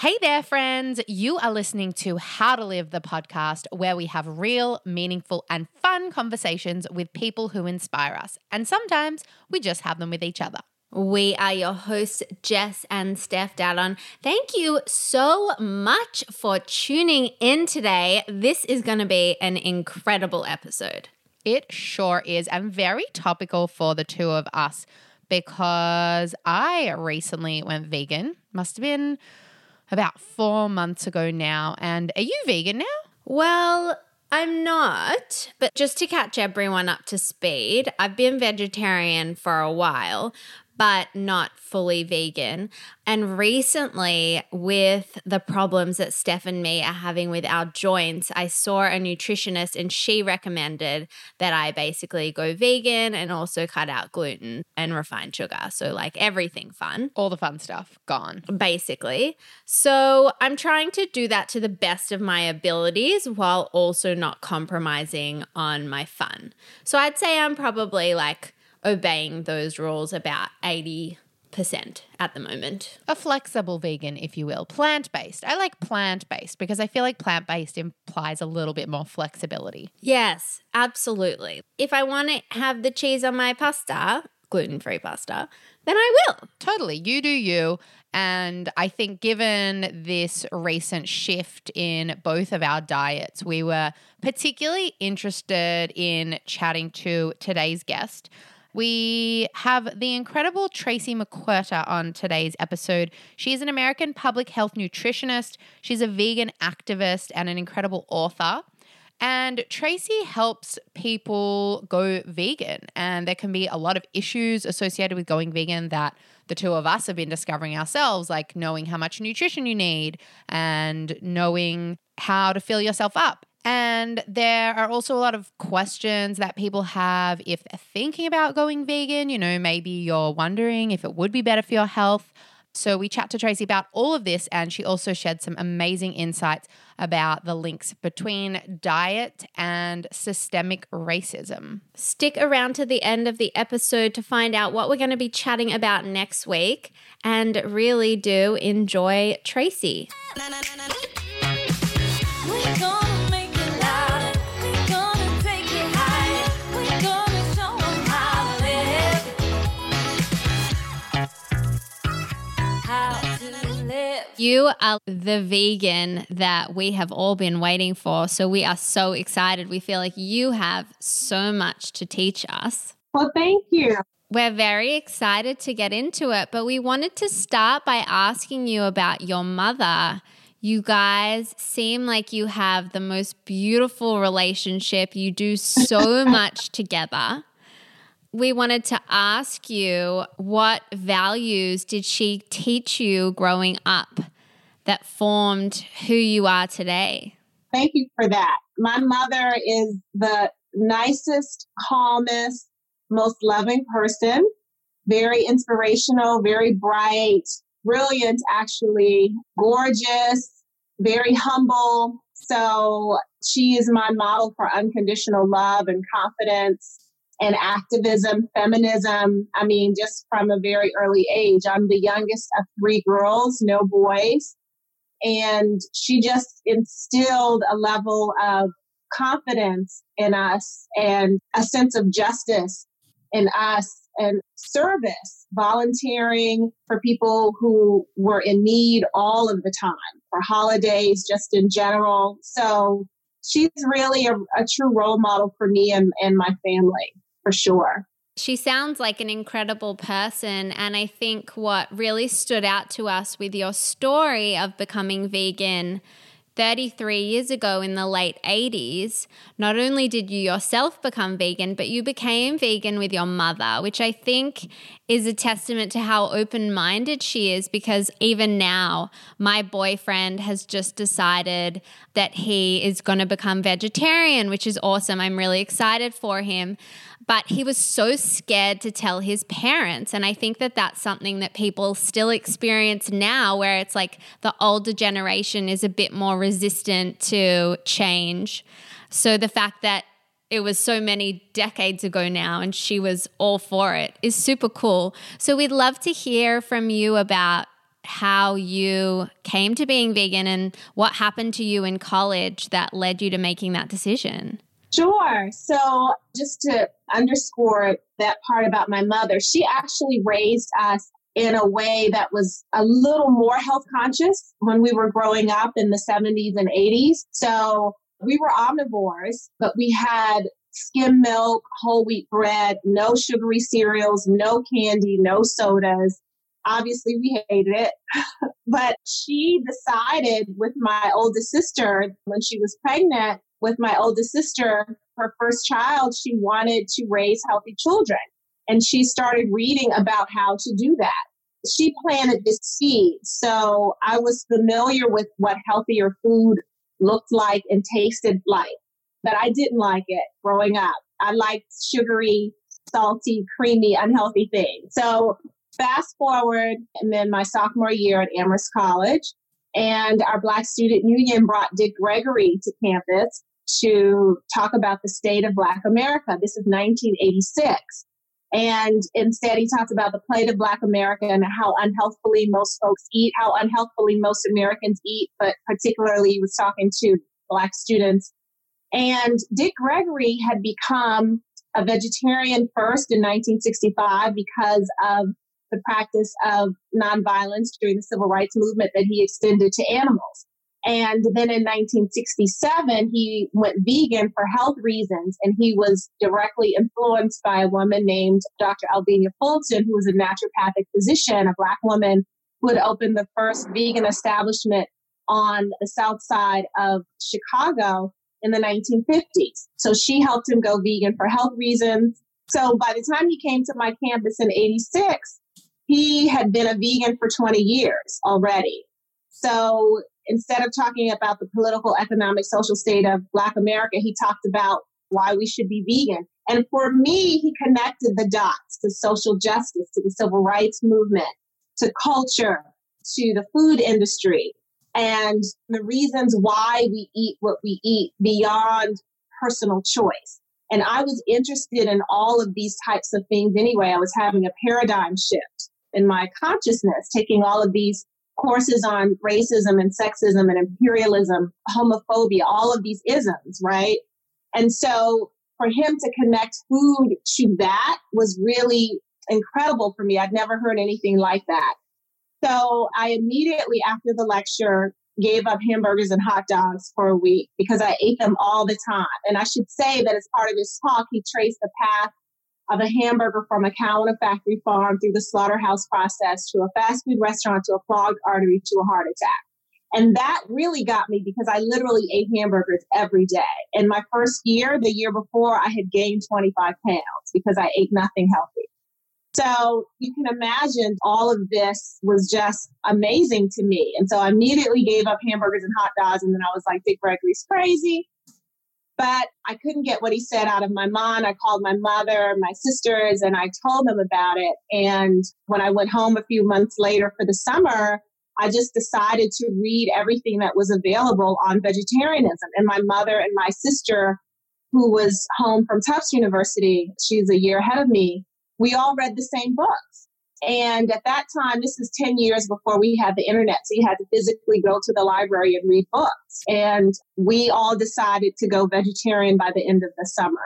Hey there, friends. You are listening to How to Live the podcast, where we have real, meaningful, and fun conversations with people who inspire us. And sometimes we just have them with each other. We are your hosts, Jess and Steph Dallon. Thank you so much for tuning in today. This is going to be an incredible episode. It sure is, and very topical for the two of us because I recently went vegan. Must have been about four months ago now. And are you vegan now? Well, I'm not, but just to catch everyone up to speed, I've been vegetarian for a while, but not fully vegan. And recently, with the problems that Steph and me are having with our joints, I saw a nutritionist and she recommended that I basically go vegan and also cut out gluten and refined sugar. So, like everything fun. All the fun stuff gone. Basically. So, I'm trying to do that to the best of my abilities while also not compromising on my fun. So, I'd say I'm probably like obeying those rules about 80 percent at the moment. A flexible vegan, if you will, plant based. I like plant based because I feel like plant based implies a little bit more flexibility. Yes, absolutely. If I want to have the cheese on my pasta, gluten free pasta, then I will. Totally. You do you. And I think, given this recent shift in both of our diets, we were particularly interested in chatting to today's guest. We have the incredible Tracye McQuirter on today's episode. She's an American public health nutritionist, she's a vegan activist, and an incredible author. And Tracye helps people go vegan. And there can be a lot of issues associated with going vegan that the two of us have been discovering ourselves, like knowing how much nutrition you need and knowing how to fill yourself up and there are also a lot of questions that people have if they're thinking about going vegan. You know, maybe you're wondering if it would be better for your health. So we chat to Tracye about all of this, and she also shared some amazing insights about the links between diet and systemic racism. Stick around to the end of the episode to find out what we're going to be chatting about next week, and really do enjoy Tracye. You are the vegan that we have all been waiting for. So we are so excited. We feel like you have so much to teach us. Well, thank you. We're very excited to get into it, but we wanted to start by asking you about your mother. You guys seem like you have the most beautiful relationship. You do so much together we wanted to ask you what values did she teach you growing up that formed who you are today? Thank you for that. My mother is the nicest, calmest, most loving person, very inspirational, very bright, brilliant, actually, gorgeous, very humble. So she is my model for unconditional love and confidence and activism, feminism. I mean, just from a very early age. I'm the youngest of three girls, no boys. And she just instilled a level of confidence in us and a sense of justice in us and service, volunteering for people who were in need all of the time, for holidays, just in general. So she's really a, a true role model for me and, and my family for sure. She sounds like an incredible person. And I think what really stood out to us with your story of becoming vegan 33 years ago in the late 80s, not only did you yourself become vegan, but you became vegan with your mother, which I think is a testament to how open minded she is because even now, my boyfriend has just decided that he is going to become vegetarian, which is awesome. I'm really excited for him but he was so scared to tell his parents. And I think that that's something that people still experience now, where it's like the older generation is a bit more resistant to change. So the fact that it was so many decades ago now and she was all for it is super cool. So we'd love to hear from you about how you came to being vegan and what happened to you in college that led you to making that decision. Sure. So, just to underscore that part about my mother, she actually raised us in a way that was a little more health conscious when we were growing up in the 70s and 80s. So, we were omnivores, but we had skim milk, whole wheat bread, no sugary cereals, no candy, no sodas. Obviously, we hated it. but she decided with my oldest sister when she was pregnant with my oldest sister, her first child, she wanted to raise healthy children. And she started reading about how to do that. She planted this seed. So I was familiar with what healthier food looked like and tasted like, but I didn't like it growing up. I liked sugary, salty, creamy, unhealthy things. So fast forward, and then my sophomore year at Amherst College, and our Black Student Union brought Dick Gregory to campus to talk about the state of Black America. This is 1986. And instead, he talked about the plight of Black America and how unhealthfully most folks eat, how unhealthfully most Americans eat, but particularly he was talking to Black students. And Dick Gregory had become a vegetarian first in 1965 because of the practice of nonviolence during the civil rights movement that he extended to animals. And then in 1967, he went vegan for health reasons, and he was directly influenced by a woman named Dr. Alvenia Fulton, who was a naturopathic physician, a Black woman who had opened the first vegan establishment on the south side of Chicago in the 1950s. So she helped him go vegan for health reasons. So by the time he came to my campus in 86, he had been a vegan for 20 years already. So instead of talking about the political, economic, social state of Black America, he talked about why we should be vegan. And for me, he connected the dots to social justice, to the civil rights movement, to culture, to the food industry, and the reasons why we eat what we eat beyond personal choice. And I was interested in all of these types of things anyway. I was having a paradigm shift in my consciousness, taking all of these courses on racism and sexism and imperialism, homophobia, all of these isms, right? And so for him to connect food to that was really incredible for me. I'd never heard anything like that. So I immediately after the lecture gave up hamburgers and hot dogs for a week because I ate them all the time. And I should say that as part of his talk, he traced the path of a hamburger from a cow on a factory farm through the slaughterhouse process to a fast food restaurant to a clogged artery to a heart attack. And that really got me because I literally ate hamburgers every day. In my first year, the year before, I had gained 25 pounds because I ate nothing healthy. So you can imagine all of this was just amazing to me. And so I immediately gave up hamburgers and hot dogs. And then I was like, Dick Gregory's crazy. But I couldn't get what he said out of my mom. I called my mother, my sisters, and I told them about it. And when I went home a few months later for the summer, I just decided to read everything that was available on vegetarianism. And my mother and my sister, who was home from Tufts University, she's a year ahead of me, we all read the same books. And at that time, this is 10 years before we had the internet. So you had to physically go to the library and read books. And we all decided to go vegetarian by the end of the summer.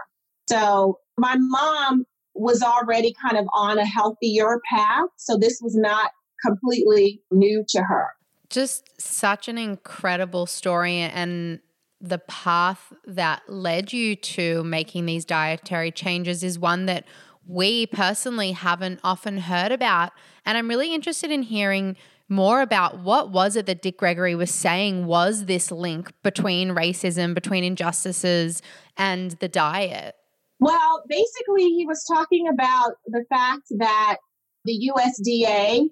So my mom was already kind of on a healthier path. So this was not completely new to her. Just such an incredible story and the path that led you to making these dietary changes is one that we personally haven't often heard about. And I'm really interested in hearing more about what was it that Dick Gregory was saying was this link between racism, between injustices, and the diet. Well, basically, he was talking about the fact that the USDA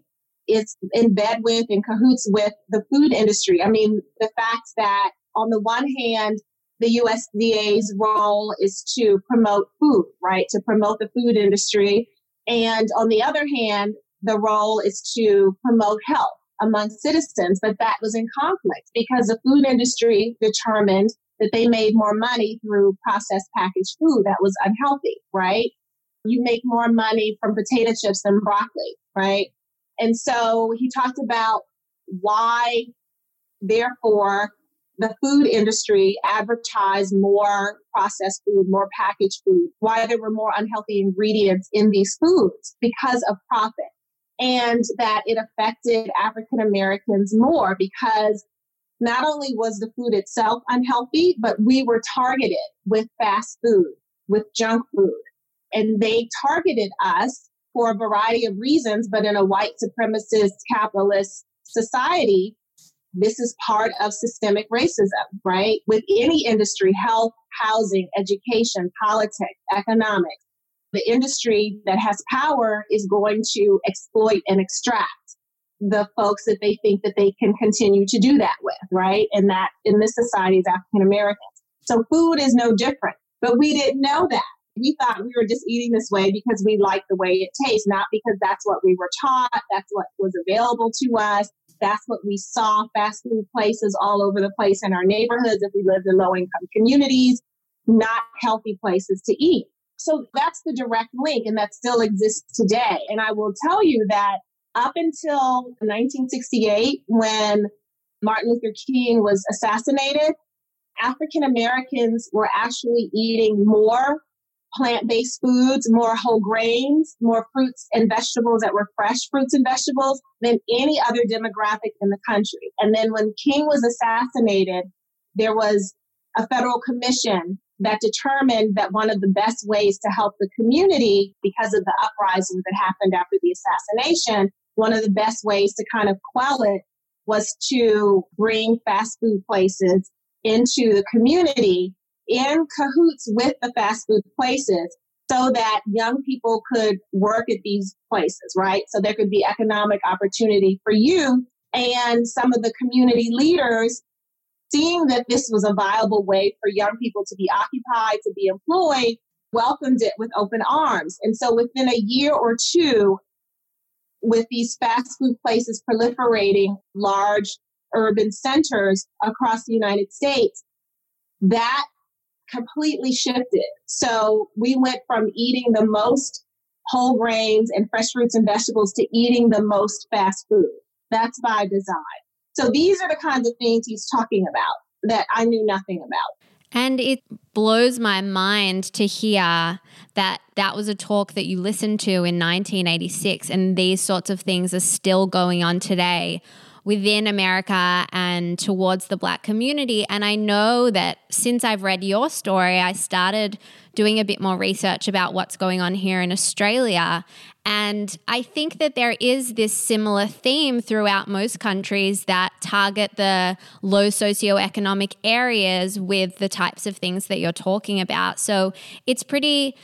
is in bed with and cahoots with the food industry. I mean, the fact that on the one hand, the USDA's role is to promote food, right? To promote the food industry. And on the other hand, the role is to promote health among citizens, but that was in conflict because the food industry determined that they made more money through processed packaged food that was unhealthy, right? You make more money from potato chips than broccoli, right? And so he talked about why, therefore, the food industry advertised more processed food, more packaged food, why there were more unhealthy ingredients in these foods because of profit. And that it affected African Americans more because not only was the food itself unhealthy, but we were targeted with fast food, with junk food. And they targeted us for a variety of reasons, but in a white supremacist capitalist society, this is part of systemic racism, right? With any industry, health, housing, education, politics, economics, the industry that has power is going to exploit and extract the folks that they think that they can continue to do that with, right? And that in this society is African Americans. So food is no different, but we didn't know that. We thought we were just eating this way because we liked the way it tastes, not because that's what we were taught, that's what was available to us, that's what we saw fast food places all over the place in our neighborhoods if we lived in low income communities, not healthy places to eat. So that's the direct link, and that still exists today. And I will tell you that up until 1968, when Martin Luther King was assassinated, African Americans were actually eating more plant based foods, more whole grains, more fruits and vegetables that were fresh fruits and vegetables than any other demographic in the country. And then when King was assassinated, there was a federal commission that determined that one of the best ways to help the community because of the uprisings that happened after the assassination one of the best ways to kind of quell it was to bring fast food places into the community in cahoots with the fast food places so that young people could work at these places, right? So there could be economic opportunity for you and some of the community leaders seeing that this was a viable way for young people to be occupied, to be employed, welcomed it with open arms. And so within a year or two, with these fast food places proliferating large urban centers across the United States, that completely shifted. So we went from eating the most whole grains and fresh fruits and vegetables to eating the most fast food. That's by design. So these are the kinds of things he's talking about that I knew nothing about. And it blows my mind to hear that that was a talk that you listened to in 1986, and these sorts of things are still going on today within America and towards the black community. And I know that since I've read your story, I started doing a bit more research about what's going on here in Australia. And I think that there is this similar theme throughout most countries that target the low socioeconomic areas with the types of things that you're talking about. So it's pretty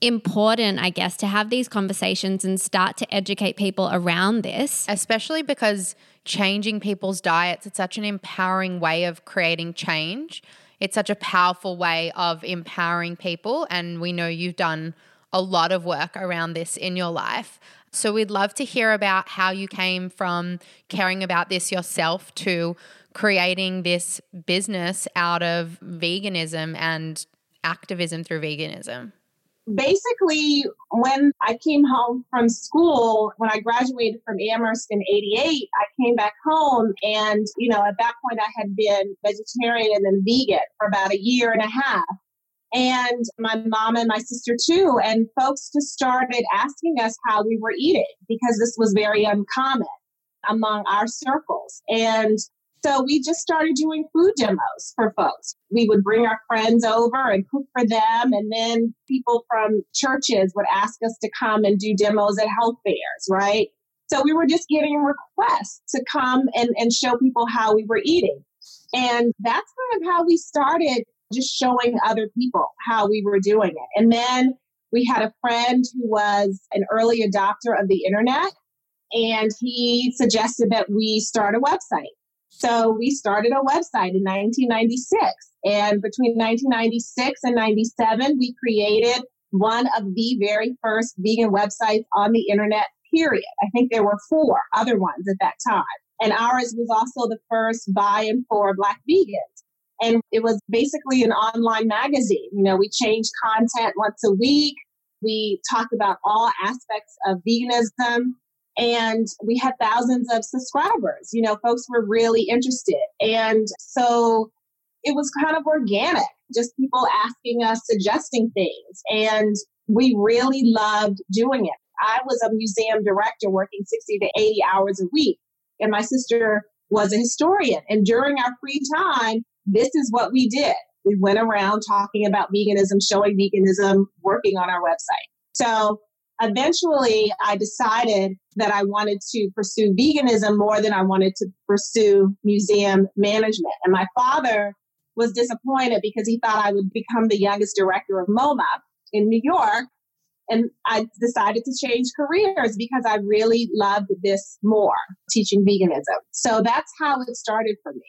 important, I guess, to have these conversations and start to educate people around this. Especially because changing people's diets, it's such an empowering way of creating change. It's such a powerful way of empowering people. And we know you've done a lot of work around this in your life. So we'd love to hear about how you came from caring about this yourself to creating this business out of veganism and activism through veganism basically, when I came home from school, when I graduated from Amherst in 88, I came back home. And, you know, at that point, I had been vegetarian and then vegan for about a year and a half and my mom and my sister too. And folks just started asking us how we were eating because this was very uncommon among our circles. And so we just started doing food demos for folks. We would bring our friends over and cook for them. And then people from churches would ask us to come and do demos at health fairs, right? So we were just getting requests to come and, and show people how we were eating. And that's kind of how we started just showing other people how we were doing it. And then we had a friend who was an early adopter of the internet, and he suggested that we start a website. So we started a website in 1996. And between 1996 and 97, we created one of the very first vegan websites on the internet, period. I think there were four other ones at that time. And ours was also the first by and for Black vegans. And it was basically an online magazine. You know, we changed content once a week. We talked about all aspects of veganism. And we had thousands of subscribers. You know, folks were really interested. And so it was kind of organic, just people asking us, suggesting things. And we really loved doing it. I was a museum director working 60 to 80 hours a week, and my sister was a historian. And during our free time, this is what we did. We went around talking about veganism, showing veganism, working on our website. So eventually I decided that I wanted to pursue veganism more than I wanted to pursue museum management. And my father was disappointed because he thought I would become the youngest director of MoMA in New York. And I decided to change careers because I really loved this more, teaching veganism. So that's how it started for me.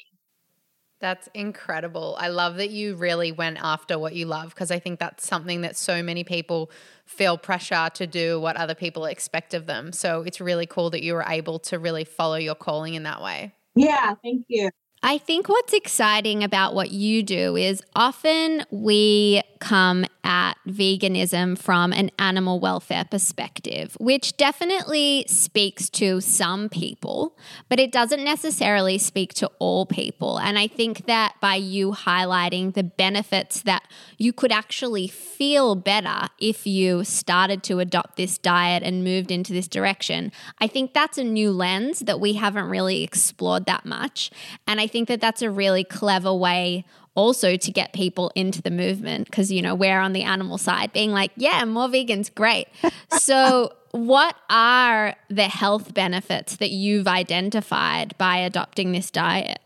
That's incredible. I love that you really went after what you love because I think that's something that so many people feel pressure to do what other people expect of them. So it's really cool that you were able to really follow your calling in that way. Yeah, thank you. I think what's exciting about what you do is often we come at veganism from an animal welfare perspective, which definitely speaks to some people, but it doesn't necessarily speak to all people. And I think that by you highlighting the benefits that you could actually feel better if you started to adopt this diet and moved into this direction, I think that's a new lens that we haven't really explored that much. And I think that that's a really clever way also to get people into the movement because you know we're on the animal side being like yeah more vegans great. So what are the health benefits that you've identified by adopting this diet?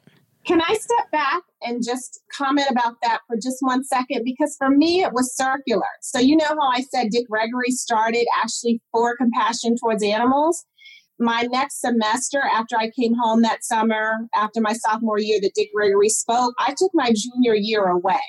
Can i step back and just comment about that for just one second? Because for me it was circular. So you know how i said dick gregory started actually for compassion towards animals my next semester after I came home that summer, after my sophomore year that Dick Gregory spoke, I took my junior year away.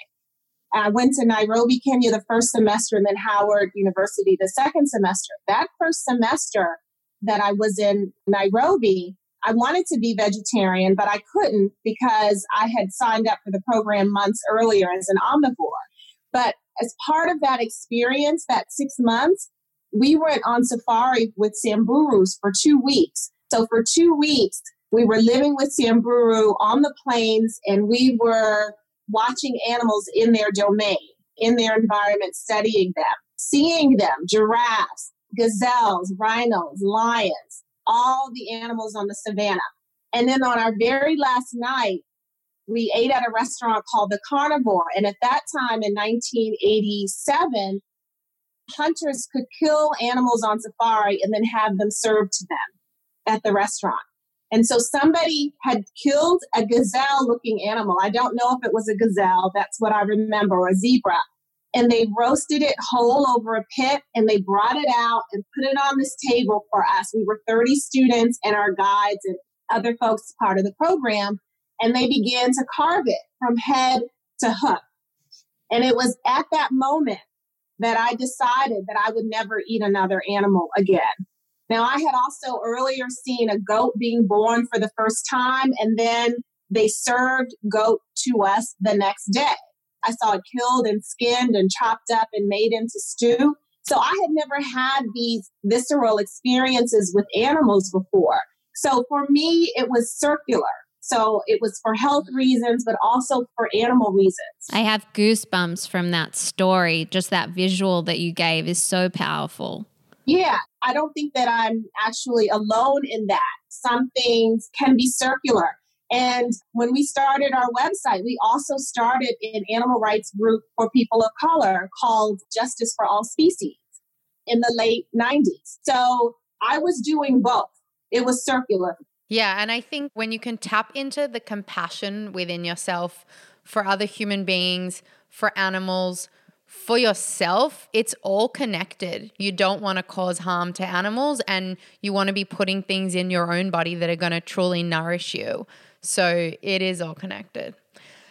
I went to Nairobi, Kenya the first semester, and then Howard University the second semester. That first semester that I was in Nairobi, I wanted to be vegetarian, but I couldn't because I had signed up for the program months earlier as an omnivore. But as part of that experience, that six months, we went on safari with Samburus for two weeks. So for two weeks, we were living with Samburu on the plains and we were watching animals in their domain, in their environment, studying them, seeing them, giraffes, gazelles, rhinos, lions, all the animals on the savannah. And then on our very last night, we ate at a restaurant called The Carnivore. And at that time in 1987, hunters could kill animals on safari and then have them served to them at the restaurant. And so somebody had killed a gazelle looking animal. I don't know if it was a gazelle, that's what I remember, or a zebra. And they roasted it whole over a pit and they brought it out and put it on this table for us. We were 30 students and our guides and other folks part of the program. And they began to carve it from head to hoof. And it was at that moment that I decided that I would never eat another animal again. Now, I had also earlier seen a goat being born for the first time, and then they served goat to us the next day. I saw it killed and skinned and chopped up and made into stew. So I had never had these visceral experiences with animals before. So for me, it was circular. So it was for health reasons, but also for animal reasons. I have goosebumps from that story. Just that visual that you gave is so powerful. Yeah, I don't think that I'm actually alone in that. Some things can be circular. And when we started our website, we also started an animal rights group for people of color called Justice for All Species in the late 90s. So I was doing both. It was circular. Yeah. And I think when you can tap into the compassion within yourself for other human beings, for animals, for yourself, it's all connected. You don't want to cause harm to animals and you want to be putting things in your own body that are going to truly nourish you. So it is all connected.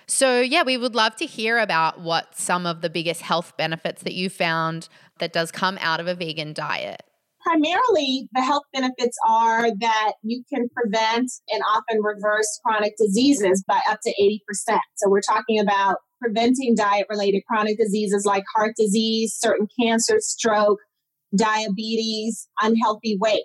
So, yeah, we would love to hear about what some of the biggest health benefits that you found that does come out of a vegan diet primarily the health benefits are that you can prevent and often reverse chronic diseases by up to 80%. So we're talking about preventing diet related chronic diseases like heart disease, certain cancers, stroke, diabetes, unhealthy weight.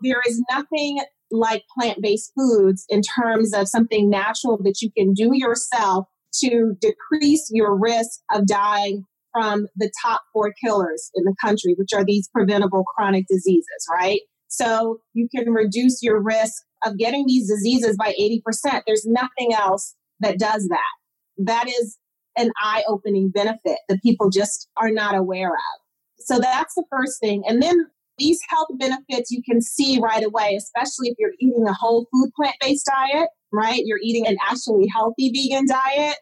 there is nothing like plant based foods in terms of something natural that you can do yourself to decrease your risk of dying from the top four killers in the country, which are these preventable chronic diseases, right? So you can reduce your risk of getting these diseases by 80%. There's nothing else that does that. That is an eye opening benefit that people just are not aware of. So that's the first thing. And then these health benefits you can see right away, especially if you're eating a whole food plant based diet, right? You're eating an actually healthy vegan diet.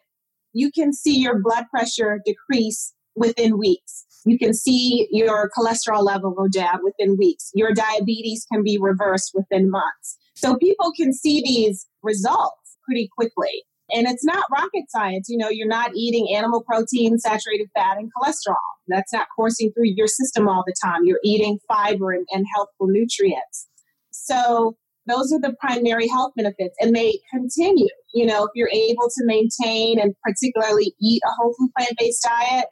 You can see your blood pressure decrease within weeks. You can see your cholesterol level go down within weeks. Your diabetes can be reversed within months. So people can see these results pretty quickly. And it's not rocket science. You know, you're not eating animal protein, saturated fat, and cholesterol. That's not coursing through your system all the time. You're eating fiber and, and healthful nutrients. So those are the primary health benefits and they continue. You know, if you're able to maintain and particularly eat a whole food plant based diet,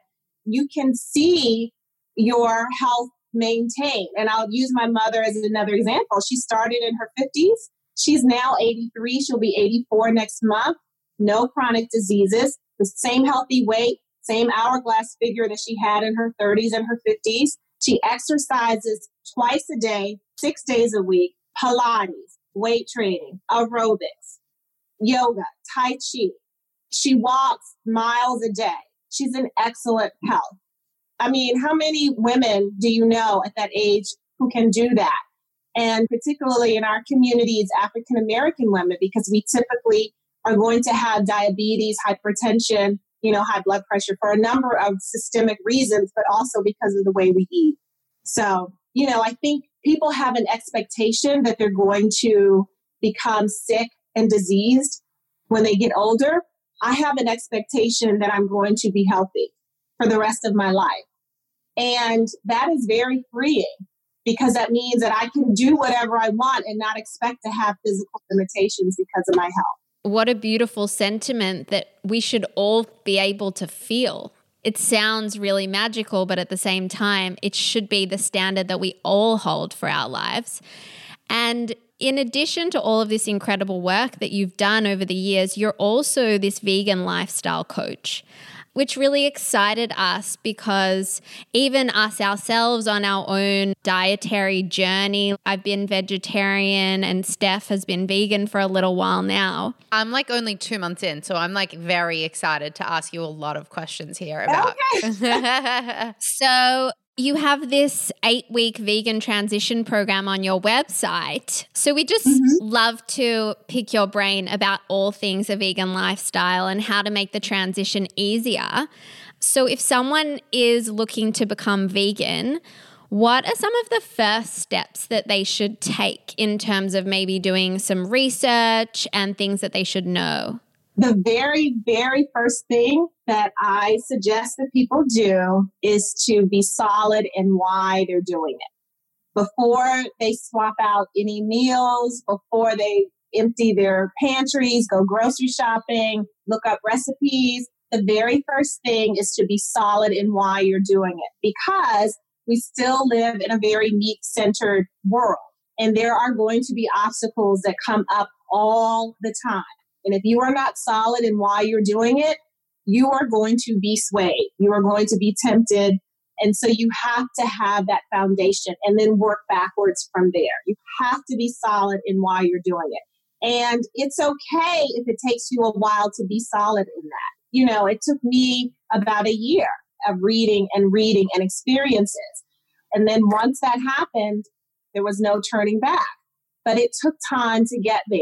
you can see your health maintain. And I'll use my mother as another example. She started in her 50s. She's now 83. She'll be 84 next month. No chronic diseases, the same healthy weight, same hourglass figure that she had in her 30s and her 50s. She exercises twice a day, six days a week, Pilates, weight training, aerobics, yoga, Tai Chi. She walks miles a day. She's in excellent health. I mean, how many women do you know at that age who can do that? And particularly in our communities, African American women, because we typically are going to have diabetes, hypertension, you know, high blood pressure for a number of systemic reasons, but also because of the way we eat. So, you know, I think people have an expectation that they're going to become sick and diseased when they get older. I have an expectation that I'm going to be healthy for the rest of my life. And that is very freeing because that means that I can do whatever I want and not expect to have physical limitations because of my health. What a beautiful sentiment that we should all be able to feel. It sounds really magical, but at the same time, it should be the standard that we all hold for our lives. And in addition to all of this incredible work that you've done over the years, you're also this vegan lifestyle coach which really excited us because even us ourselves on our own dietary journey, I've been vegetarian and Steph has been vegan for a little while now. I'm like only two months in, so I'm like very excited to ask you a lot of questions here about. Okay. so you have this eight week vegan transition program on your website. So we just mm-hmm. love to pick your brain about all things a vegan lifestyle and how to make the transition easier. So if someone is looking to become vegan, what are some of the first steps that they should take in terms of maybe doing some research and things that they should know? The very, very first thing that I suggest that people do is to be solid in why they're doing it. Before they swap out any meals, before they empty their pantries, go grocery shopping, look up recipes, the very first thing is to be solid in why you're doing it because we still live in a very meat centered world. And there are going to be obstacles that come up all the time. And if you are not solid in why you're doing it, you are going to be swayed. You are going to be tempted. And so you have to have that foundation and then work backwards from there. You have to be solid in why you're doing it. And it's okay if it takes you a while to be solid in that. You know, it took me about a year of reading and reading and experiences. And then once that happened, there was no turning back. But it took time to get there.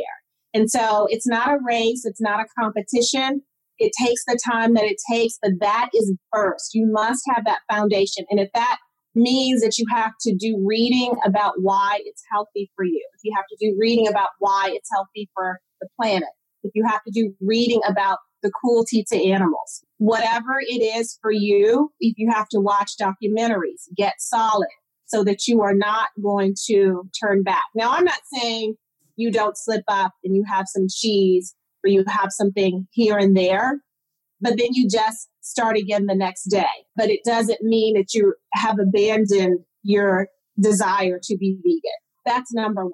And so it's not a race, it's not a competition. It takes the time that it takes, but that is first. You must have that foundation. And if that means that you have to do reading about why it's healthy for you, if you have to do reading about why it's healthy for the planet, if you have to do reading about the cruelty to animals, whatever it is for you, if you have to watch documentaries, get solid so that you are not going to turn back. Now, I'm not saying you don't slip up and you have some cheese or you have something here and there, but then you just start again the next day. But it doesn't mean that you have abandoned your desire to be vegan. That's number one.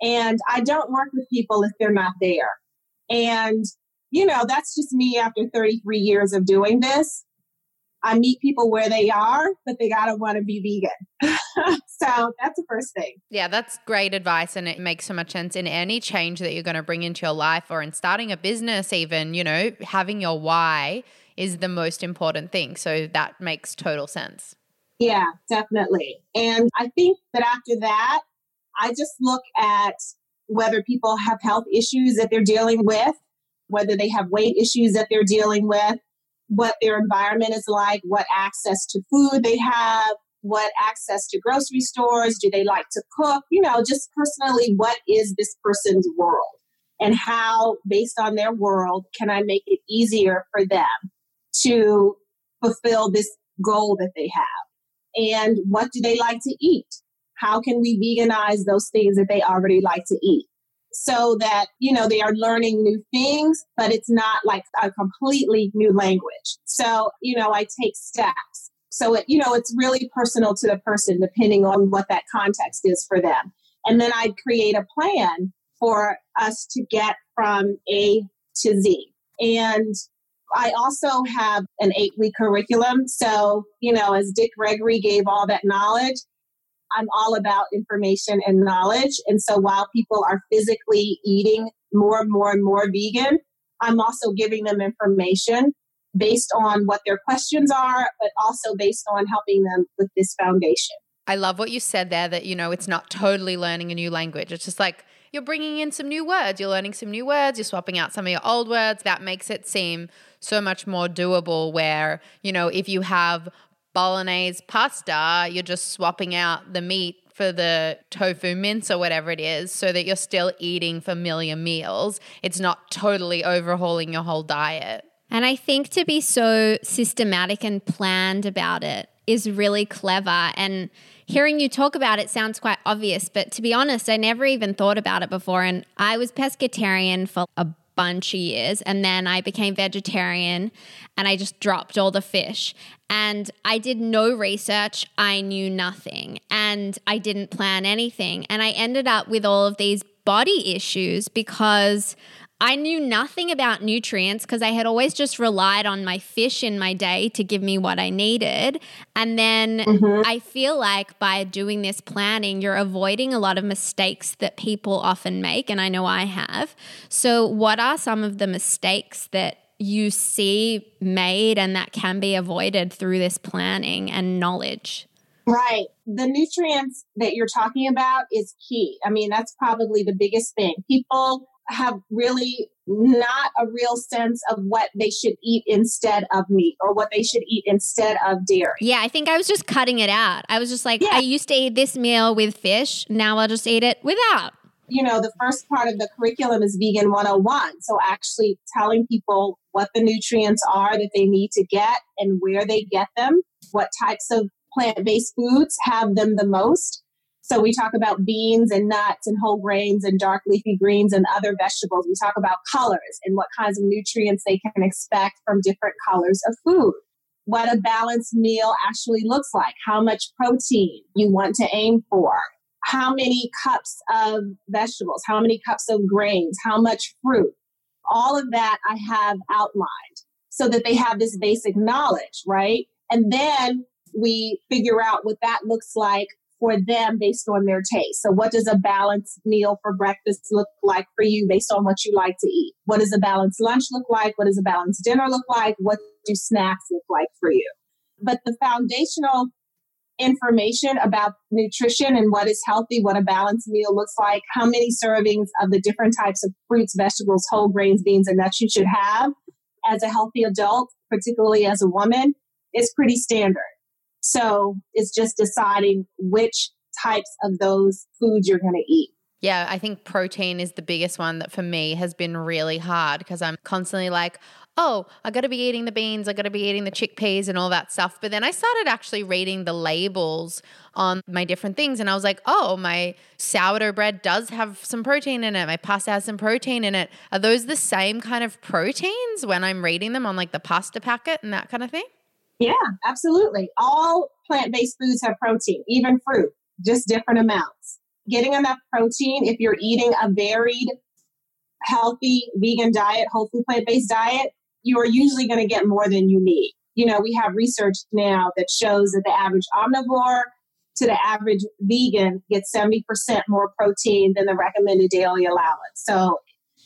And I don't work with people if they're not there. And, you know, that's just me after 33 years of doing this. I meet people where they are, but they got to want to be vegan. so that's the first thing. Yeah, that's great advice. And it makes so much sense in any change that you're going to bring into your life or in starting a business, even, you know, having your why is the most important thing. So that makes total sense. Yeah, definitely. And I think that after that, I just look at whether people have health issues that they're dealing with, whether they have weight issues that they're dealing with, what their environment is like, what access to food they have, what access to grocery stores, do they like to cook, you know, just personally, what is this person's world? And how, based on their world, can I make it easier for them to fulfill this goal that they have? And what do they like to eat? How can we veganize those things that they already like to eat? So that you know they are learning new things but it's not like a completely new language. So you know i take steps. So it you know it's really personal to the person depending on what that context is for them. And then i create a plan for us to get from a to z. And I also have an eight week curriculum. So, you know, as Dick Gregory gave all that knowledge, I'm all about information and knowledge. And so while people are physically eating more and more and more vegan, I'm also giving them information based on what their questions are, but also based on helping them with this foundation. I love what you said there that, you know, it's not totally learning a new language. It's just like you're bringing in some new words, you're learning some new words, you're swapping out some of your old words. That makes it seem so much more doable. Where, you know, if you have bolognese pasta, you're just swapping out the meat for the tofu mince or whatever it is so that you're still eating familiar meals. It's not totally overhauling your whole diet. And I think to be so systematic and planned about it is really clever. And hearing you talk about it sounds quite obvious, but to be honest, I never even thought about it before. And I was pescatarian for a bunch of years and then I became vegetarian and I just dropped all the fish. And I did no research. I knew nothing and I didn't plan anything. And I ended up with all of these body issues because I knew nothing about nutrients because I had always just relied on my fish in my day to give me what I needed. And then mm-hmm. I feel like by doing this planning, you're avoiding a lot of mistakes that people often make. And I know I have. So, what are some of the mistakes that you see made and that can be avoided through this planning and knowledge? Right. The nutrients that you're talking about is key. I mean, that's probably the biggest thing. People have really not a real sense of what they should eat instead of meat or what they should eat instead of dairy. Yeah, I think I was just cutting it out. I was just like, yeah. I used to eat this meal with fish. Now I'll just eat it without. You know, the first part of the curriculum is Vegan 101. So actually telling people what the nutrients are that they need to get and where they get them, what types of plant based foods have them the most so we talk about beans and nuts and whole grains and dark leafy greens and other vegetables. We talk about colors and what kinds of nutrients they can expect from different colors of food. What a balanced meal actually looks like, how much protein you want to aim for, how many cups of vegetables, how many cups of grains, how much fruit. All of that I have outlined so that they have this basic knowledge, right? And then we figure out what that looks like for them based on their taste. So, what does a balanced meal for breakfast look like for you based on what you like to eat? What does a balanced lunch look like? What does a balanced dinner look like? What do snacks look like for you? But the foundational information about nutrition and what is healthy, what a balanced meal looks like, how many servings of the different types of fruits, vegetables, whole grains, beans, and nuts you should have as a healthy adult, particularly as a woman, is pretty standard. So it's just deciding which types of those foods you're going to eat. Yeah, I think protein is the biggest one that for me has been really hard because I'm constantly like, oh, I got to be eating the beans, I got to be eating the chickpeas and all that stuff. But then I started actually reading the labels on my different things and I was like, oh, my sourdough bread does have some protein in it. My pasta has some protein in it. Are those the same kind of proteins when I'm reading them on like the pasta packet and that kind of thing? Yeah, absolutely. All plant based foods have protein, even fruit, just different amounts. getting enough protein, if you're eating a varied, healthy vegan diet, whole food plant based diet, you are usually going to get more than you need. You know, we have research now that shows that the average omnivore to the average vegan gets 70% more protein than the recommended daily allowance. So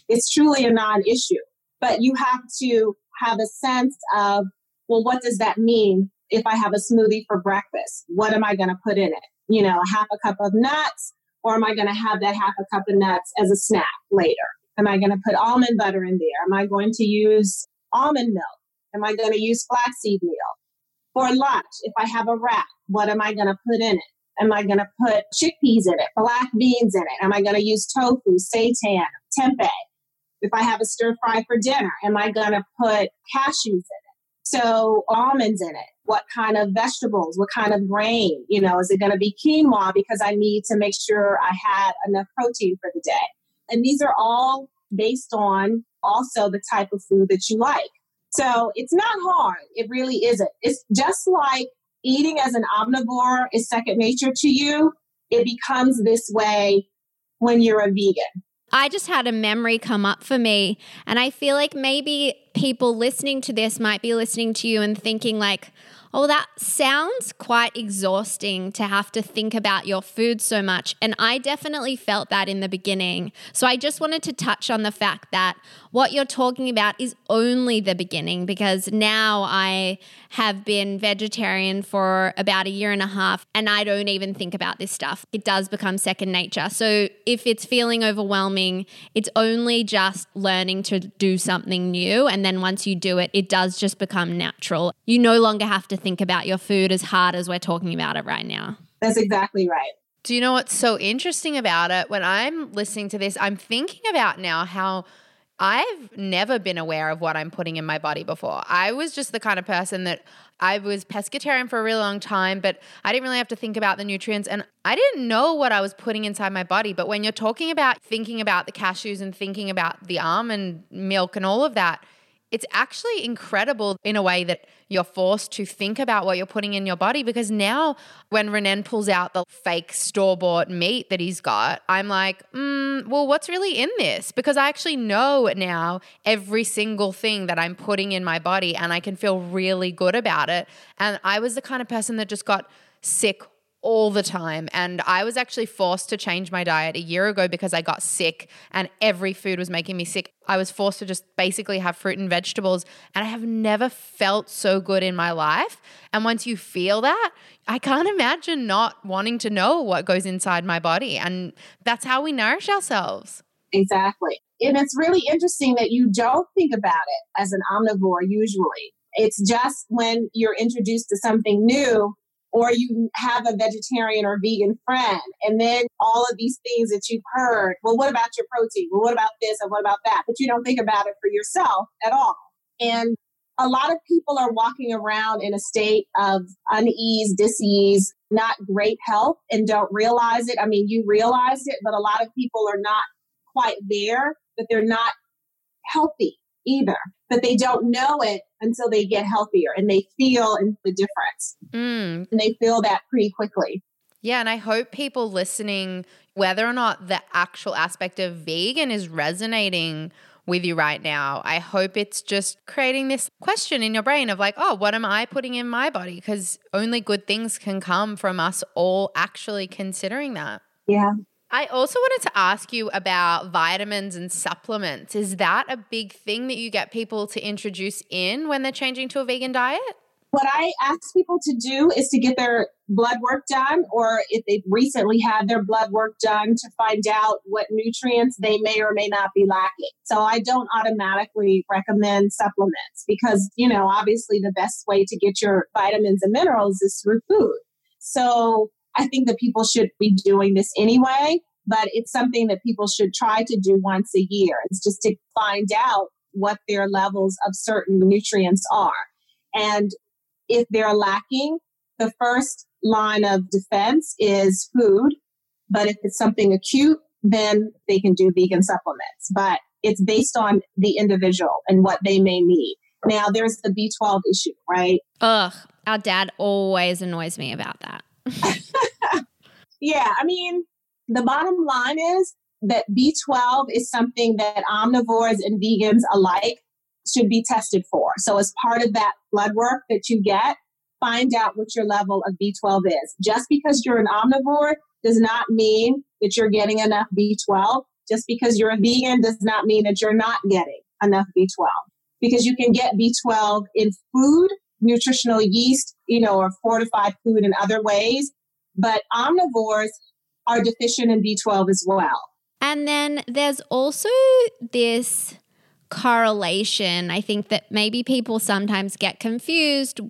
it's truly a non issue. But you have to have a sense of, well, what does that mean if I have a smoothie for breakfast? What am I going to put in it? You know, half a cup of nuts, or am I going to have that half a cup of nuts as a snack later? Am I going to put almond butter in there? Am I going to use almond milk? Am I going to use flaxseed meal? For lunch, if I have a wrap, what am I going to put in it? Am I going to put chickpeas in it, black beans in it? Am I going to use tofu, seitan, tempeh? If I have a stir fry for dinner, am I going to put cashews in? So almonds in it. What kind of vegetables? What kind of grain? You know, is it going to be quinoa because I need to make sure I had enough protein for the day? And these are all based on also the type of food that you like. So it's not hard. It really isn't. It's just like eating as an omnivore is second nature to you. It becomes this way when you're a vegan. I just had a memory come up for me. And I feel like maybe people listening to this might be listening to you and thinking, like, Oh, that sounds quite exhausting to have to think about your food so much. And I definitely felt that in the beginning. So I just wanted to touch on the fact that what you're talking about is only the beginning because now I have been vegetarian for about a year and a half and I don't even think about this stuff. It does become second nature. So if it's feeling overwhelming, it's only just learning to do something new. And then once you do it, it does just become natural. You no longer have to think about your food as hard as we're talking about it right now. That's exactly right. Do you know what's so interesting about it? When I'm listening to this, I'm thinking about now how I've never been aware of what I'm putting in my body before. I was just the kind of person that I was pescatarian for a really long time, but I didn't really have to think about the nutrients and I didn't know what I was putting inside my body. But when you're talking about thinking about the cashews and thinking about the almond milk and all of that, it's actually incredible in a way that you're forced to think about what you're putting in your body because now when Renan pulls out the fake store bought meat that he's got, I'm like, mm, well, what's really in this? Because I actually know now every single thing that I'm putting in my body and I can feel really good about it. And I was the kind of person that just got sick all the time. And I was actually forced to change my diet a year ago because I got sick and every food was making me sick. I was forced to just basically have fruit and vegetables. And I have never felt so good in my life. And once you feel that, I can't imagine not wanting to know what goes inside my body. And that's how we nourish ourselves. Exactly. And it's really interesting that you don't think about it as an omnivore usually. It's just when you're introduced to something new or you have a vegetarian or vegan friend, and then all of these things that you've heard. Well, what about your protein? Well, what about this and what about that? But you don't think about it for yourself at all. And a lot of people are walking around in a state of unease, disease, not great health, and don't realize it. I mean, you realize it, but a lot of people are not quite there, that they're not healthy either, but they don't know it until they get healthier and they feel the difference. Mm. And they feel that pretty quickly. Yeah, and I hope people listening, whether or not the actual aspect of vegan is resonating with you right now, I hope it's just creating this question in your brain of like, oh, what am I putting in my body? Because only good things can come from us all actually considering that. Yeah. I also wanted to ask you about vitamins and supplements. Is that a big thing that you get people to introduce in when they're changing to a vegan diet? What I ask people to do is to get their blood work done, or if they've recently had their blood work done, to find out what nutrients they may or may not be lacking. So I don't automatically recommend supplements because, you know, obviously the best way to get your vitamins and minerals is through food. So I think that people should be doing this anyway, but it's something that people should try to do once a year. It's just to find out what their levels of certain nutrients are. And if they're lacking, the first line of defense is food. But if it's something acute, then they can do vegan supplements. But it's based on the individual and what they may need. Now, there's the B12 issue, right? Ugh, our dad always annoys me about that. Yeah, I mean, The bottom line is that B12 is something that omnivores and vegans alike should be tested for. So, as part of that blood work that you get, find out what your level of B12 is. Just because you're an omnivore does not mean that you're getting enough B12. Just because you're a vegan does not mean that you're not getting enough B12. Because you can get B12 in food, nutritional yeast, you know, or fortified food in other ways. But omnivores are deficient in B12 as well. And then there's also this correlation. I think that maybe people sometimes get confused,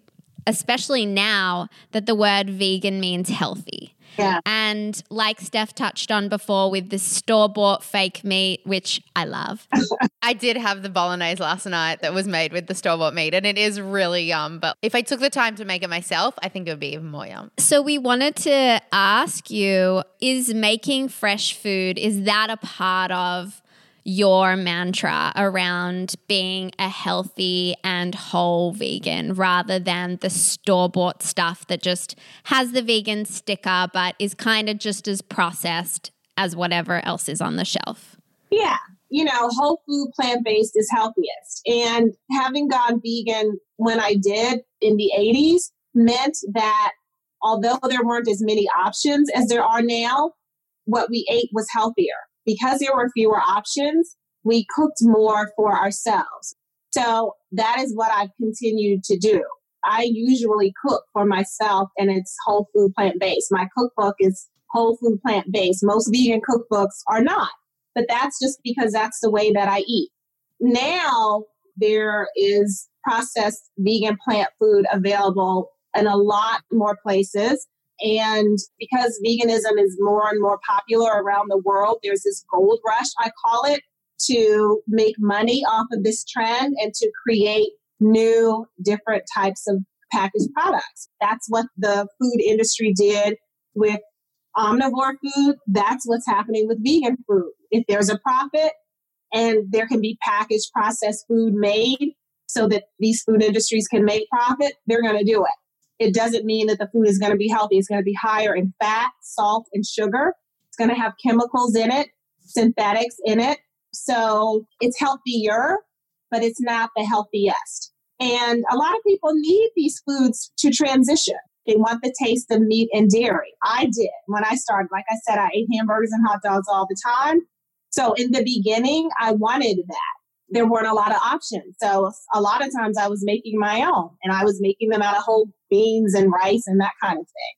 especially now that the word vegan means healthy. Yeah. And like Steph touched on before with the store bought fake meat, which I love. I did have the bolognese last night that was made with the store bought meat, and it is really yum. But if I took the time to make it myself, I think it would be even more yum. So we wanted to ask you is making fresh food, is that a part of your mantra around being a healthy and whole vegan rather than the store bought stuff that just has the vegan sticker but is kind of just as processed as whatever else is on the shelf. Yeah. You know, whole food plant based is healthiest. And having gone vegan when I did in the 80s meant that although there weren't as many options as there are now, what we ate was healthier because there were fewer options, we cooked more for ourselves. So that is what I've continued to do. I usually cook for myself and it's whole food plant based. My cookbook is whole food plant based. Most vegan cookbooks are not, but that's just because that's the way that I eat. Now there is processed vegan plant food available in a lot more places. And because veganism is more and more popular around the world, there's this gold rush, I call it, to make money off of this trend and to create new, different types of packaged products. That's what the food industry did with omnivore food. That's what's happening with vegan food. If there's a profit and there can be packaged processed food made so that these food industries can make profit, they're going to do it it doesn't mean that the food is going to be healthy. It's going to be higher in fat, salt, and sugar. It's going to have chemicals in it, synthetics in it. So it's healthier, but it's not the healthiest. And a lot of people need these foods to transition. They want the taste of meat and dairy. I did when I started. Like I said, I ate hamburgers and hot dogs all the time. So in the beginning, I wanted that there weren't a lot of options. So a lot of times I was making my own and I was making them out of whole beans and rice and that kind of thing.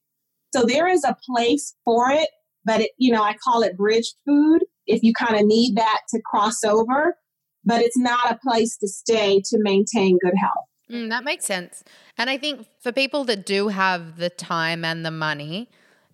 So there is a place for it, but it, you know, I call it bridge food if you kind of need that to cross over, but it's not a place to stay to maintain good health. Mm, that makes sense. And I think for people that do have the time and the money,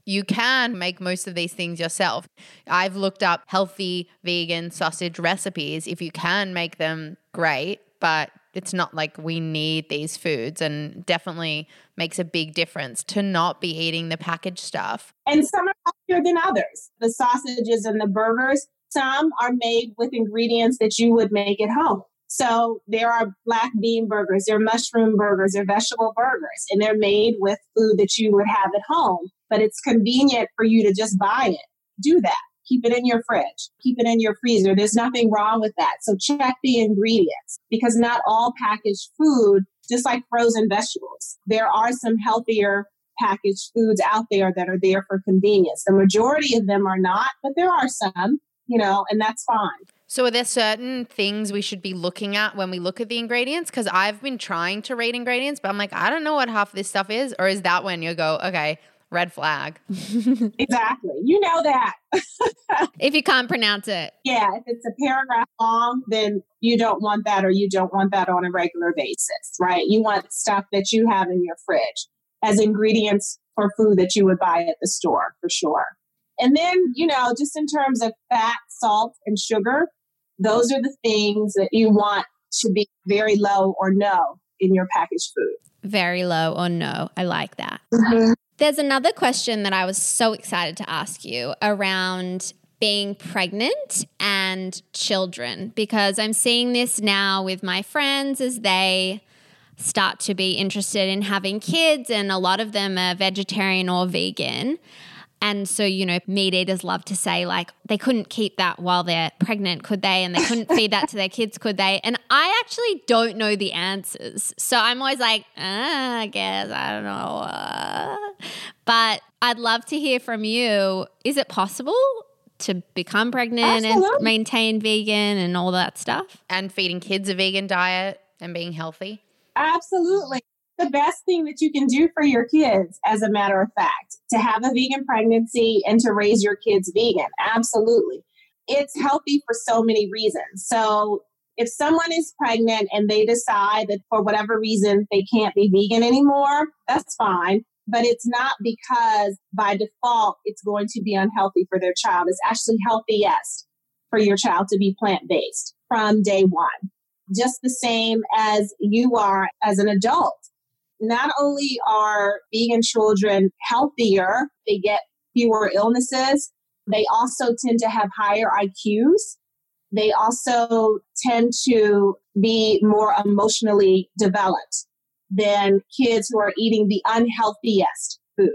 you can make most of these things yourself. I've looked up healthy vegan sausage recipes. If you can make them, great, but it's not like we need these foods and definitely makes a big difference to not be eating the packaged stuff. And some are healthier than others. The sausages and the burgers, some are made with ingredients that you would make at home. So there are black bean burgers, there are mushroom burgers, there are vegetable burgers, and they're made with food that you would have at home. But it's convenient for you to just buy it. Do that. Keep it in your fridge. Keep it in your freezer. There's nothing wrong with that. So check the ingredients because not all packaged food, just like frozen vegetables, there are some healthier packaged foods out there that are there for convenience. The majority of them are not, but there are some, you know, and that's fine. So, are there certain things we should be looking at when we look at the ingredients? Because I've been trying to read ingredients, but I'm like, I don't know what half this stuff is. Or is that when you go, okay, red flag? exactly. You know that. if you can't pronounce it. Yeah. If it's a paragraph long, then you don't want that or you don't want that on a regular basis, right? You want stuff that you have in your fridge as ingredients for food that you would buy at the store for sure. And then, you know, just in terms of fat, salt, and sugar, those are the things that you want to be very low or no in your packaged food. Very low or no. I like that. Mm-hmm. There's another question that I was so excited to ask you around being pregnant and children because I'm seeing this now with my friends as they start to be interested in having kids, and a lot of them are vegetarian or vegan. And so, you know, meat eaters love to say, like, they couldn't keep that while they're pregnant, could they? And they couldn't feed that to their kids, could they? And I actually don't know the answers. So I'm always like, ah, I guess, I don't know. Uh. But I'd love to hear from you. Is it possible to become pregnant Absolutely. and maintain vegan and all that stuff? And feeding kids a vegan diet and being healthy. Absolutely. The best thing that you can do for your kids, as a matter of fact, to have a vegan pregnancy and to raise your kids vegan. Absolutely. It's healthy for so many reasons. So, if someone is pregnant and they decide that for whatever reason they can't be vegan anymore, that's fine. But it's not because by default it's going to be unhealthy for their child. It's actually healthiest for your child to be plant based from day one just the same as you are as an adult. Not only are vegan children healthier, they get fewer illnesses, they also tend to have higher IQs. They also tend to be more emotionally developed than kids who are eating the unhealthiest food.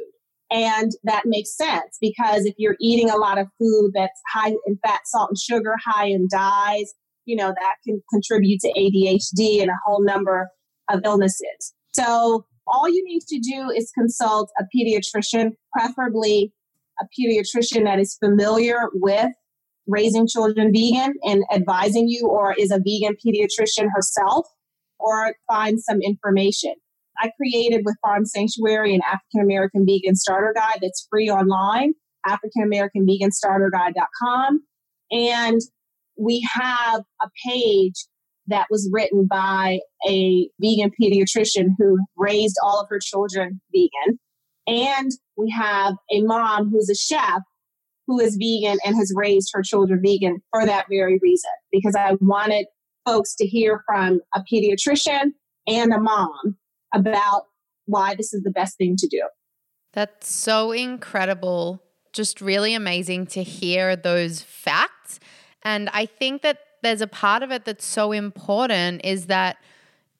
And that makes sense because if you're eating a lot of food that's high in fat, salt, and sugar, high in dyes, you know, that can contribute to ADHD and a whole number of illnesses. So all you need to do is consult a pediatrician, preferably a pediatrician that is familiar with raising children vegan and advising you, or is a vegan pediatrician herself, or find some information. I created with Farm Sanctuary an African American Vegan Starter Guide that's free online, AfricanAmericanVeganStarterGuide.com. And we have a page that was written by a vegan pediatrician who raised all of her children vegan. And we have a mom who's a chef who is vegan and has raised her children vegan for that very reason, because I wanted folks to hear from a pediatrician and a mom about why this is the best thing to do. That's so incredible. Just really amazing to hear those facts. And I think that there's a part of it that's so important is that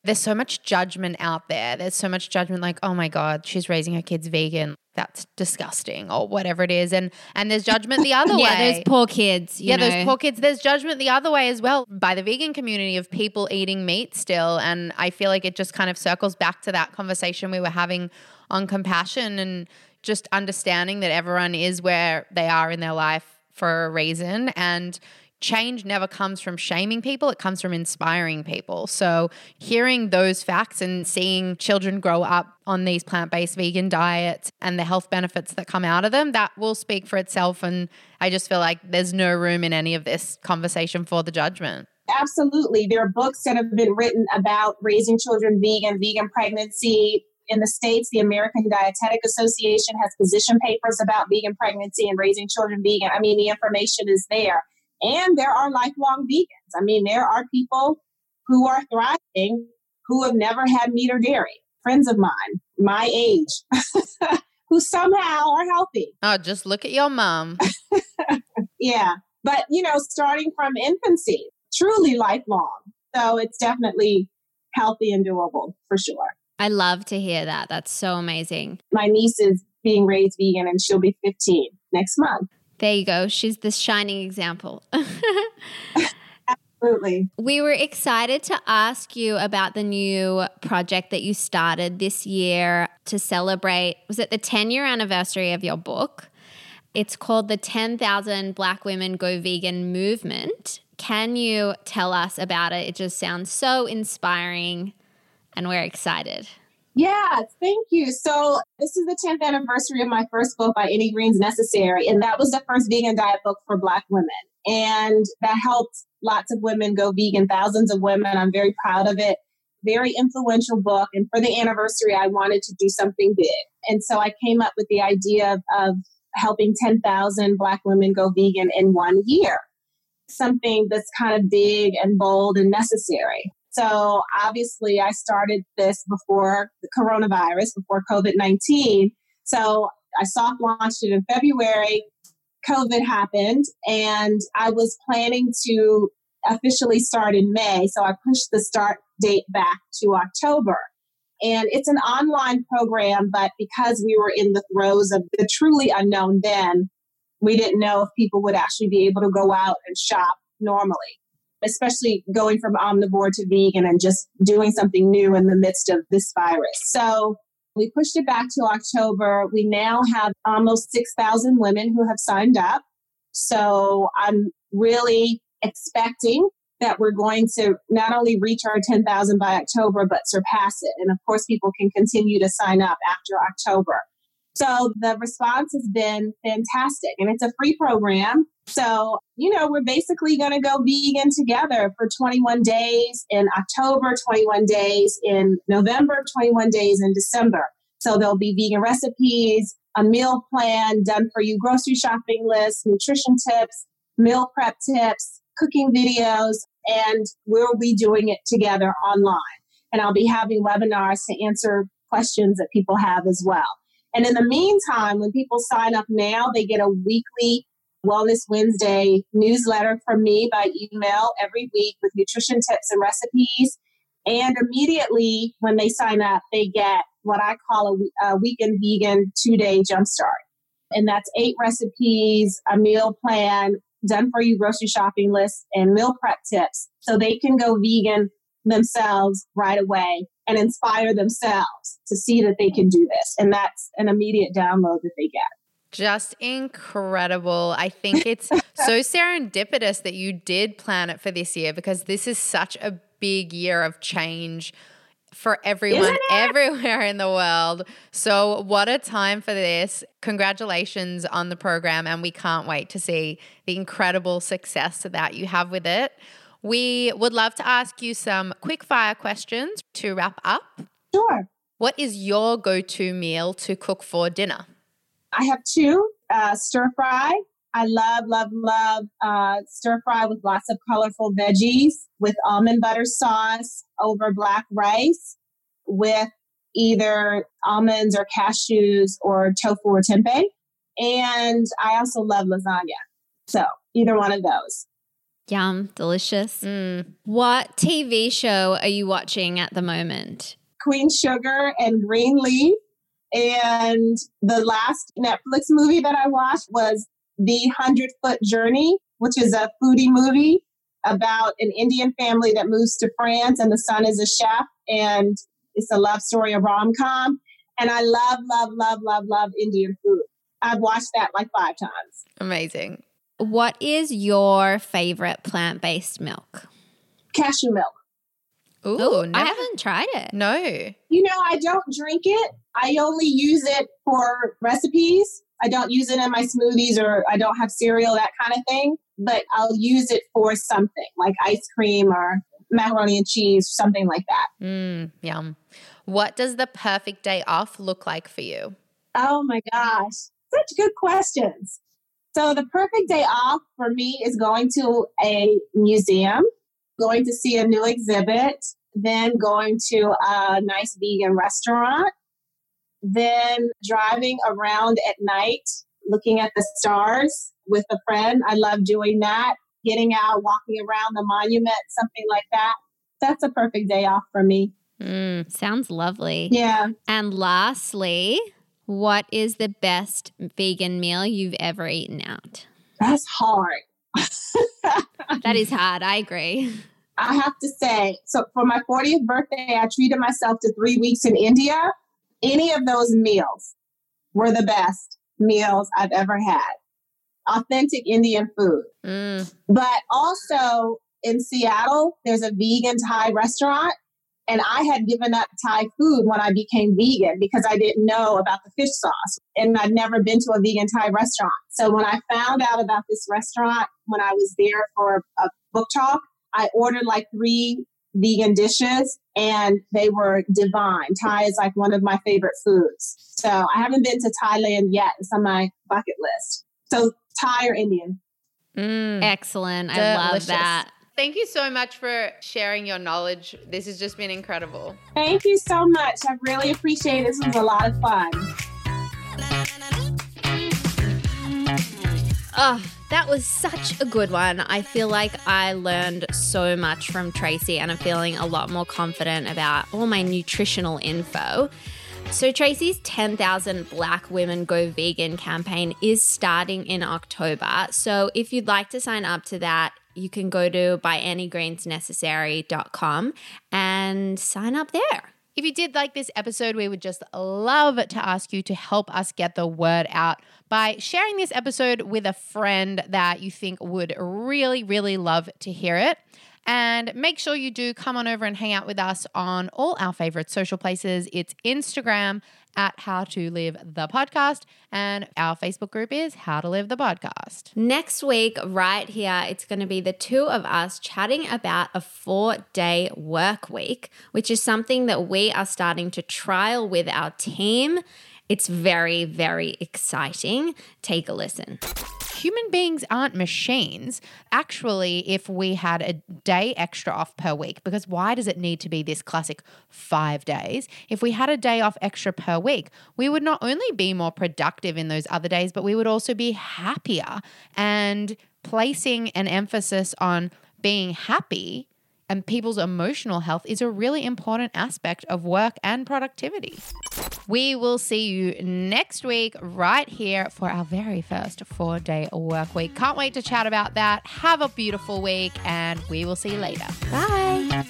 there's so much judgment out there. There's so much judgment like, "Oh my god, she's raising her kids vegan. That's disgusting," or whatever it is. And and there's judgment the other yeah, way. those poor kids. you yeah, know. those poor kids. There's judgment the other way as well by the vegan community of people eating meat still. And I feel like it just kind of circles back to that conversation we were having on compassion and just understanding that everyone is where they are in their life for a reason. And change never comes from shaming people, it comes from inspiring people. So, hearing those facts and seeing children grow up on these plant based vegan diets and the health benefits that come out of them, that will speak for itself. And I just feel like there's no room in any of this conversation for the judgment. Absolutely. There are books that have been written about raising children vegan, vegan pregnancy. In the States, the American Dietetic Association has position papers about vegan pregnancy and raising children vegan. I mean, the information is there. And there are lifelong vegans. I mean, there are people who are thriving who have never had meat or dairy. Friends of mine, my age, who somehow are healthy. Oh, just look at your mom. Yeah. But, you know, starting from infancy, truly lifelong. So it's definitely healthy and doable for sure. I love to hear that. That's so amazing. My niece is being raised vegan and she'll be 15 next month. There you go. She's the shining example. Absolutely. we were excited to ask you about the new project that you started this year to celebrate. Was it the 10 year anniversary of your book? It's called the 10,000 Black Women Go Vegan Movement. Can you tell us about it? It just sounds so inspiring and we're excited. Yeah, thank you. So, this is the 10th anniversary of my first book by Any Greens Necessary. And that was the first vegan diet book for Black women. And that helped lots of women go vegan, thousands of women. I'm very proud of it. Very influential book. And for the anniversary, I wanted to do something big. And so I came up with the idea of, of helping 10,000 Black women go vegan in one year. Something that's kind of big and bold and necessary. So obviously, I started this before the coronavirus, before COVID 19. So I soft launched it in February. COVID happened, and I was planning to officially start in May. So I pushed the start date back to October. And it's an online program, but because we were in the throes of the truly unknown then, we didn't know if people would actually be able to go out and shop normally, especially going from omnivore to vegan and just doing something new in the midst of this virus. So we pushed it back to October. We now have almost 6,000 women who have signed up. So I'm really expecting that we're going to not only reach our 10,000 by October, but surpass it. And of course, people can continue to sign up after October. So the response has been fantastic and it's a free program. So, you know, we're basically going to go vegan together for 21 days in October, 21 days in November, 21 days in December. So there'll be vegan recipes, a meal plan done for you, grocery shopping list, nutrition tips, meal prep tips, cooking videos, and we'll be doing it together online. And I'll be having webinars to answer questions that people have as well. And in the meantime, when people sign up now, they get a weekly Wellness Wednesday newsletter from me by email every week with nutrition tips and recipes. And immediately when they sign up, they get what I call a, a weekend vegan two day jumpstart. And that's eight recipes, a meal plan, done for you grocery shopping list, and meal prep tips so they can go vegan themselves right away and inspire themselves to see that they can do this. And that's an immediate download that they get. Just incredible. I think it's so serendipitous that you did plan it for this year because this is such a big year of change for everyone everywhere in the world. So, what a time for this. Congratulations on the program, and we can't wait to see the incredible success that you have with it. We would love to ask you some quick fire questions to wrap up. Sure. What is your go to meal to cook for dinner? I have two uh, stir fry. I love, love, love uh, stir fry with lots of colorful veggies with almond butter sauce over black rice with either almonds or cashews or tofu or tempeh. And I also love lasagna. So either one of those. Yum, delicious. Mm. What TV show are you watching at the moment? Queen Sugar and Greenleaf. And the last Netflix movie that I watched was The Hundred Foot Journey, which is a foodie movie about an Indian family that moves to France and the son is a chef and it's a love story, a rom com. And I love, love, love, love, love Indian food. I've watched that like five times. Amazing. What is your favorite plant based milk? Cashew milk. Ooh, Oh, never- I haven't tried it. No. You know, I don't drink it. I only use it for recipes. I don't use it in my smoothies or I don't have cereal, that kind of thing. But I'll use it for something like ice cream or macaroni and cheese, something like that. Mm, yum. What does the perfect day off look like for you? Oh my gosh, such good questions. So, the perfect day off for me is going to a museum, going to see a new exhibit, then going to a nice vegan restaurant, then driving around at night, looking at the stars with a friend. I love doing that. Getting out, walking around the monument, something like that. That's a perfect day off for me. Mm. Sounds lovely. Yeah. And lastly, what is the best vegan meal you've ever eaten out? That's hard. That is hard. I agree. I have to say, so for my 40th birthday, I treated myself to three weeks in India. Any of those meals were the best meals I've ever had. Authentic Indian food. Mm. But also in Seattle, there's a vegan Thai restaurant. And I had given up Thai food when I became vegan because I didn't know about the fish sauce. And I'd never been to a vegan Thai restaurant. So when I found out about this restaurant, when I was there for a book talk, I ordered like three vegan dishes and they were divine. Thai is like one of my favorite foods. So I haven't been to Thailand yet. It's on my bucket list. So Thai or Indian. Mm. Excellent. I love that. Thank you so much for sharing your knowledge. This has just been incredible. Thank you so much. I really appreciate it. This was a lot of fun. Oh, that was such a good one. I feel like I learned so much from Tracye and I'm feeling a lot more confident about all my nutritional info. So, Tracye's 10,000 Black Women Go Vegan campaign is starting in October. So, if you'd like to sign up to that, you can go to byanygreensnecessary.com and sign up there. If you did like this episode, we would just love to ask you to help us get the word out by sharing this episode with a friend that you think would really, really love to hear it. And make sure you do come on over and hang out with us on all our favorite social places. It's Instagram at How to Live the Podcast, and our Facebook group is How to Live the Podcast. Next week, right here, it's going to be the two of us chatting about a four day work week, which is something that we are starting to trial with our team. It's very, very exciting. Take a listen human beings aren't machines. Actually, if we had a day extra off per week, because why does it need to be this classic five days? If we had a day off extra per week, we would not only be more productive in those other days, but we would also be happier. And placing an emphasis on being happy and people's emotional health is a really important aspect of work and productivity. We will see you next week right here for our very first four day work week. Can't wait to chat about that. Have a beautiful week, and we will see you later. Bye.